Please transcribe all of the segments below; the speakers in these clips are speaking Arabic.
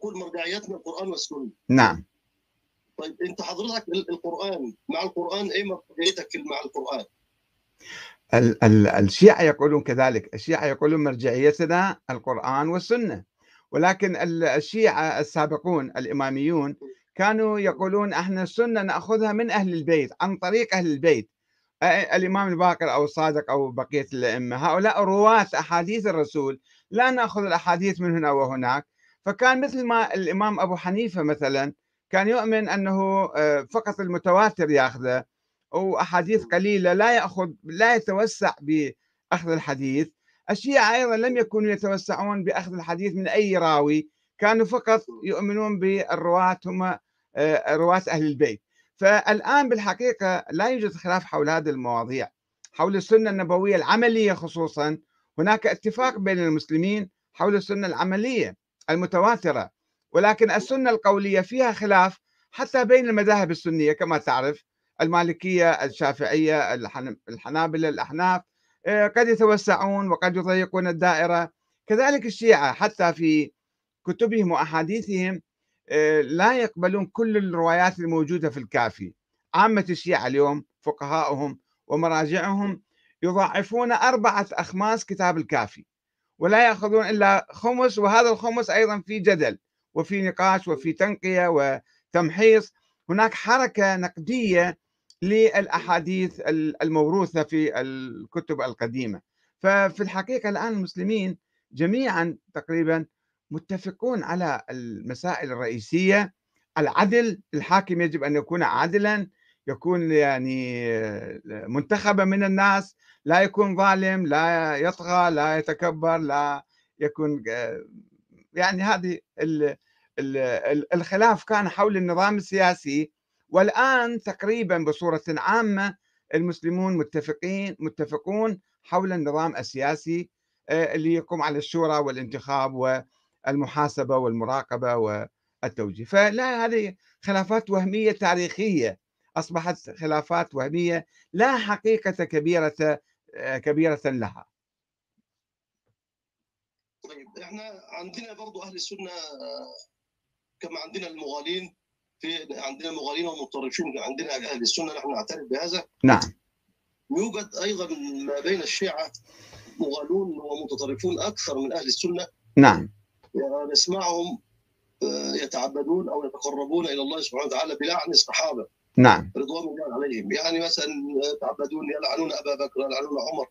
يقول مرجعيتنا القرآن والسنة. نعم. طيب انت حضرتك القرآن مع القرآن إيه مرجعيتك مع القرآن؟ ال- ال- الشيعة يقولون كذلك الشيعة يقولون مرجعيتنا القرآن والسنة. ولكن ال- الشيعة السابقون الإماميون كانوا يقولون إحنا السنة نأخذها من أهل البيت عن طريق أهل البيت. الإمام الباقر أو الصادق أو بقية الأئمة هؤلاء رواة أحاديث الرسول لا نأخذ الأحاديث من هنا وهناك. فكان مثل ما الإمام أبو حنيفة مثلا كان يؤمن أنه آه، فقط المتواتر يأخذه وأحاديث قليلة لا يأخذ لا يتوسع بأخذ الحديث. الشيعة أيضا لم يكونوا يتوسعون بأخذ الحديث من أي راوي كانوا فقط يؤمنون بالرواة هم آه، رواة أهل البيت. فالآن بالحقيقة لا يوجد خلاف حول هذه المواضيع حول السنة النبوية العملية خصوصا. هناك اتفاق بين المسلمين حول السنة العملية. المتواترة ولكن السنة القولية فيها خلاف حتى بين المذاهب السنية كما تعرف المالكية الشافعية الحن- الحنابلة الأحناف آه، قد يتوسعون وقد يضيقون الدائرة. كذلك الشيعة حتى في كتبهم وأحاديثهم آه، لا يقبلون كل الروايات الموجودة في الكافي. عامة الشيعة اليوم فقهاؤهم ومراجعهم يضاعفون أربعة أخماس كتاب الكافي. ولا يأخذون إلا خمس وهذا الخمس أيضا في جدل وفي نقاش وفي تنقية وتمحيص. هناك حركة نقدية للأحاديث الموروثة في الكتب القديمة. ففي الحقيقة الآن المسلمين جميعا تقريبا متفقون على المسائل الرئيسية. العدل الحاكم يجب أن يكون عادلا. يكون يعني منتخبا من الناس لا يكون ظالم لا يطغى لا يتكبر لا يكون يعني هذه ال- ال- الخلاف كان حول النظام السياسي. والآن تقريبا بصورة عامة المسلمون متفقين متفقون حول النظام السياسي آه، اللي يقوم على الشورى والانتخاب والمحاسبة والمراقبة والتوجيه. فلا هذه خلافات وهمية تاريخية. أصبحت خلافات وهمية لا حقيقة كبيرة آه، كبيرة لها. طيب إحنا عندنا برضو أهل السنة آه، كما عندنا المغالين في عندنا مغالين ومتطرفين عندنا أهل السنة نحن نعترف بهذا. نعم. يوجد أيضا ما بين الشيعة مغالون ومتطرفون أكثر من أهل السنة. نعم. نسمعهم آه، يتعبدون أو يتقربون إلى الله سبحانه وتعالى بلعن الصحابة. نعم. رضوان الله عليهم. يعني مثلا يتعبدون يلعنون أبا بكر يلعنون عمر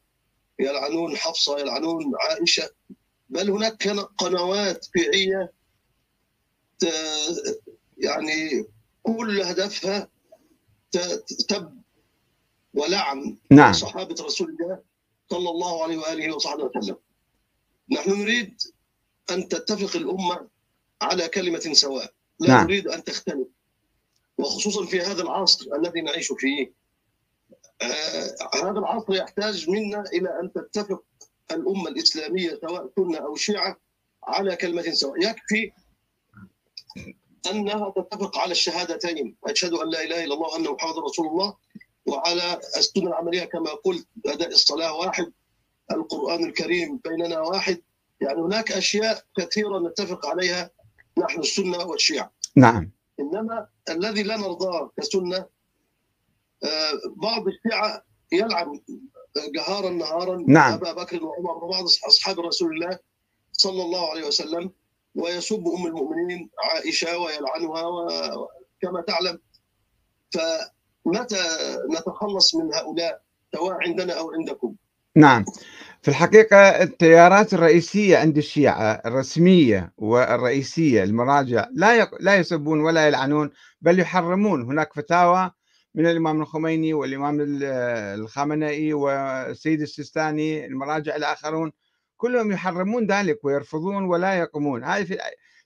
يلعنون حفصة يلعنون عائشة. بل هناك قنوات بيعيه يعني كل هدفها تب ولعن نعم. صحابة رسول الله صلى الله عليه وآله وصحبه وسلم. نحن نريد أن تتفق الأمة على كلمة سواء، لا نعم. نريد أن تختلف. وخصوصا في هذا العصر الذي نعيش فيه. آه هذا العصر يحتاج منا إلى أن تتفق الأمة الإسلامية سواء سنة أو شيعة على كلمة سواء، يكفي أنها تتفق على الشهادتين، أشهد أن لا إله إلا الله وأن محمدا رسول الله وعلى السنة العملية كما قلت أداء الصلاة واحد القرآن الكريم بيننا واحد. يعني هناك أشياء كثيرة نتفق عليها نحن السنة والشيعة. نعم. إنما الذي لا نرضاه كسنة آه، بعض الشيعة يلعن جهارا نهارا نعم. أبا بكر وعمر وبعض أصحاب رسول الله صلى الله عليه وسلم ويسب أم المؤمنين عائشة ويلعنها وكما تعلم. فمتى نتخلص من هؤلاء سواء عندنا أو عندكم؟ نعم. في الحقيقة التيارات الرئيسية عند الشيعة الرسمية والرئيسية المراجع لا. لا يسبون ولا يلعنون بل يحرمون. هناك فتاوى من الإمام الخميني والإمام ال- الخامنئي والسيد السيستاني المراجع الآخرون كلهم يحرمون ذلك ويرفضون ولا يقومون. هذه في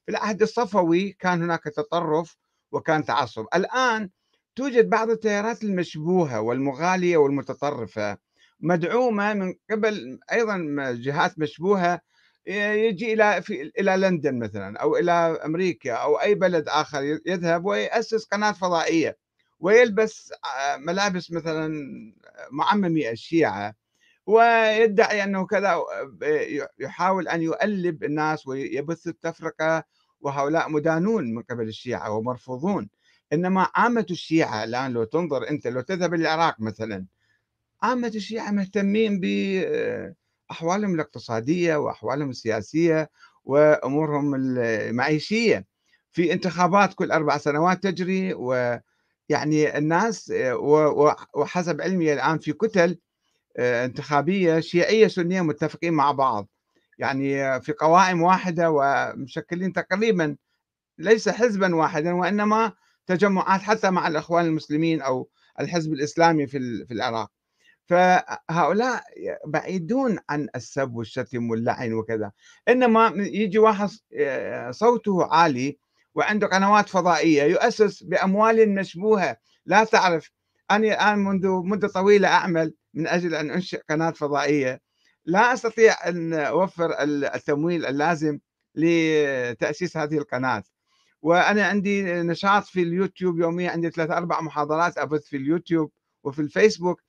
في العهد الصفوي كان هناك تطرف وكان تعصب. الآن توجد بعض التيارات المشبوهة والمغالية والمتطرفة. مدعومة من قبل أيضا جهات مشبوهة يجي إلى في إلى لندن مثلا أو إلى أمريكا أو أي بلد آخر يذهب ويأسس قناة فضائية ويلبس ملابس مثلا معممي الشيعة ويدعي أنه كذا يحاول أن يؤلب الناس ويبث التفرقة وهؤلاء مدانون من قبل الشيعة ومرفوضون. إنما عامة الشيعة الآن لو تنظر أنت لو تذهب العراق مثلا عامة الشيعة مهتمين بأحوالهم الاقتصادية وأحوالهم السياسية وأمورهم المعيشية. في انتخابات كل أربع سنوات تجري ويعني الناس وحسب علمي الآن في كتل انتخابية شيعية سنية متفقين مع بعض. يعني في قوائم واحدة ومشكلين تقريبا ليس حزبا واحدا وإنما تجمعات حتى مع الإخوان المسلمين أو الحزب الإسلامي في العراق. فهؤلاء بعيدون عن السب والشتم واللعن وكذا. إنما يجي واحد آه، صوته عالي وعنده قنوات فضائية يؤسس بأموال مشبوهة. لا تعرف أنا الآن منذ مدة طويلة أعمل من أجل أن أنشئ قناة فضائية. لا أستطيع أن أوفر التمويل اللازم لتأسيس هذه القناة. وأنا عندي نشاط في اليوتيوب يوميا عندي ثلاث أربع محاضرات أبث في اليوتيوب وفي الفيسبوك.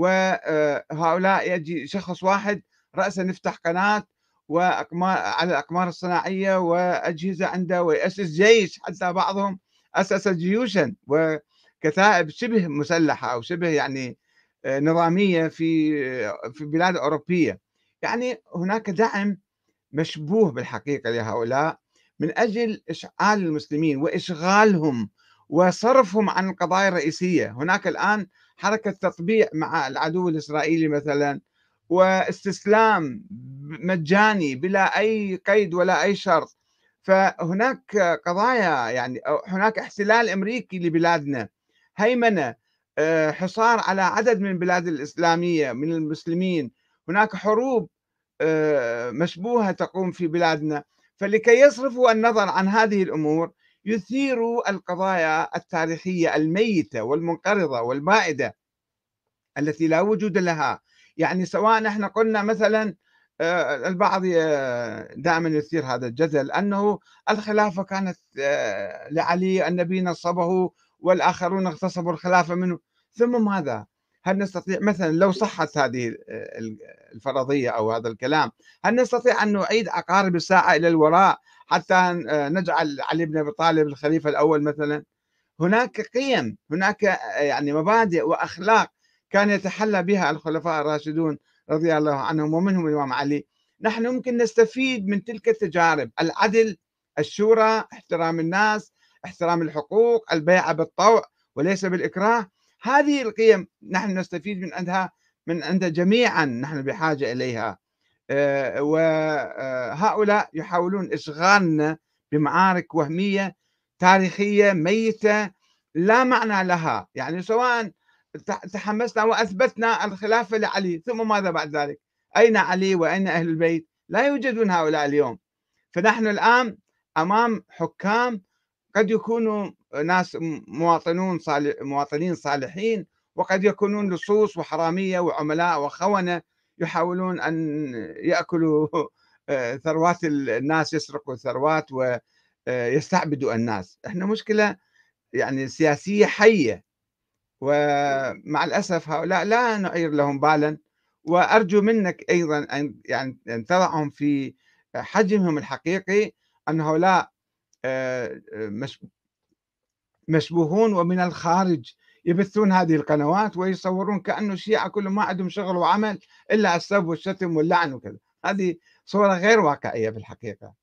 وهؤلاء يجي شخص واحد رأسا نفتح قناة وأقمار على الأقمار الصناعية وأجهزة عنده ويأسس جيش حتى بعضهم أسس جيوشا وكتائب شبه مسلحة أو شبه يعني آه، نظامية في في بلاد أوروبية. يعني هناك دعم مشبوه بالحقيقة لهؤلاء من أجل إشعال المسلمين وإشغالهم وصرفهم عن القضايا الرئيسية. هناك الآن حركة تطبيع مع العدو الإسرائيلي مثلا واستسلام مجاني بلا أي قيد ولا أي شرط. فهناك قضايا يعني هناك احتلال أمريكي لبلادنا هيمنة آه، حصار على عدد من البلاد الإسلامية من المسلمين. هناك حروب آه، مشبوهة تقوم في بلادنا. فلكي يصرفوا النظر عن هذه الأمور يثير القضايا التاريخية الميتة والمنقرضة والبائده التي لا وجود لها. يعني سواء إحنا قلنا مثلا آه، البعض دائما يثير هذا الجدل أنه الخلافة كانت آه، لعلي النبي نصبه والآخرون اغتصبوا الخلافة منه. ثم ماذا؟ هل نستطيع مثلا لو صحت هذه الفرضية أو هذا الكلام هل نستطيع أن نعيد عقارب الساعة إلى الوراء؟ حتى آه، نجعل علي بن أبي طالب الخليفة الأول مثلا. هناك قيم هناك آه، يعني مبادئ وأخلاق كان يتحلى بها الخلفاء الراشدون رضي الله عنهم ومنهم الإمام علي. نحن ممكن نستفيد من تلك التجارب العدل الشورى احترام الناس احترام الحقوق البيعه بالطوع وليس بالإكراه. هذه القيم نحن نستفيد من عندها من عند جميعا نحن بحاجة إليها. آه، وهؤلاء يحاولون إشغالنا بمعارك وهمية تاريخية ميتة لا معنى لها. يعني سواء تحمسنا وأثبتنا الخلافة لعلي ثم ماذا بعد ذلك؟ أين علي وأين أهل البيت؟ لا يوجدون هؤلاء اليوم. فنحن الآن أمام حكام قد يكونوا ناس مواطنون صالح مواطنين صالحين وقد يكونون لصوص وحرامية وعملاء وخونة يحاولون أن يأكلوا آه، ثروات الناس يسرقوا الثروات ويستعبدوا الناس. إحنا مشكلة يعني سياسية حية. ومع الأسف هؤلاء لا نعير لهم بالا. وأرجو منك أيضا أن يعني أن تضعهم في حجمهم الحقيقي أن هؤلاء آه، مشبوهون ومن الخارج يبثون هذه القنوات ويصورون كأنه الشيعه كلهم ما عندهم شغل وعمل إلا السب والشتم واللعن وكذا. هذه صورة غير واقعية في الحقيقة.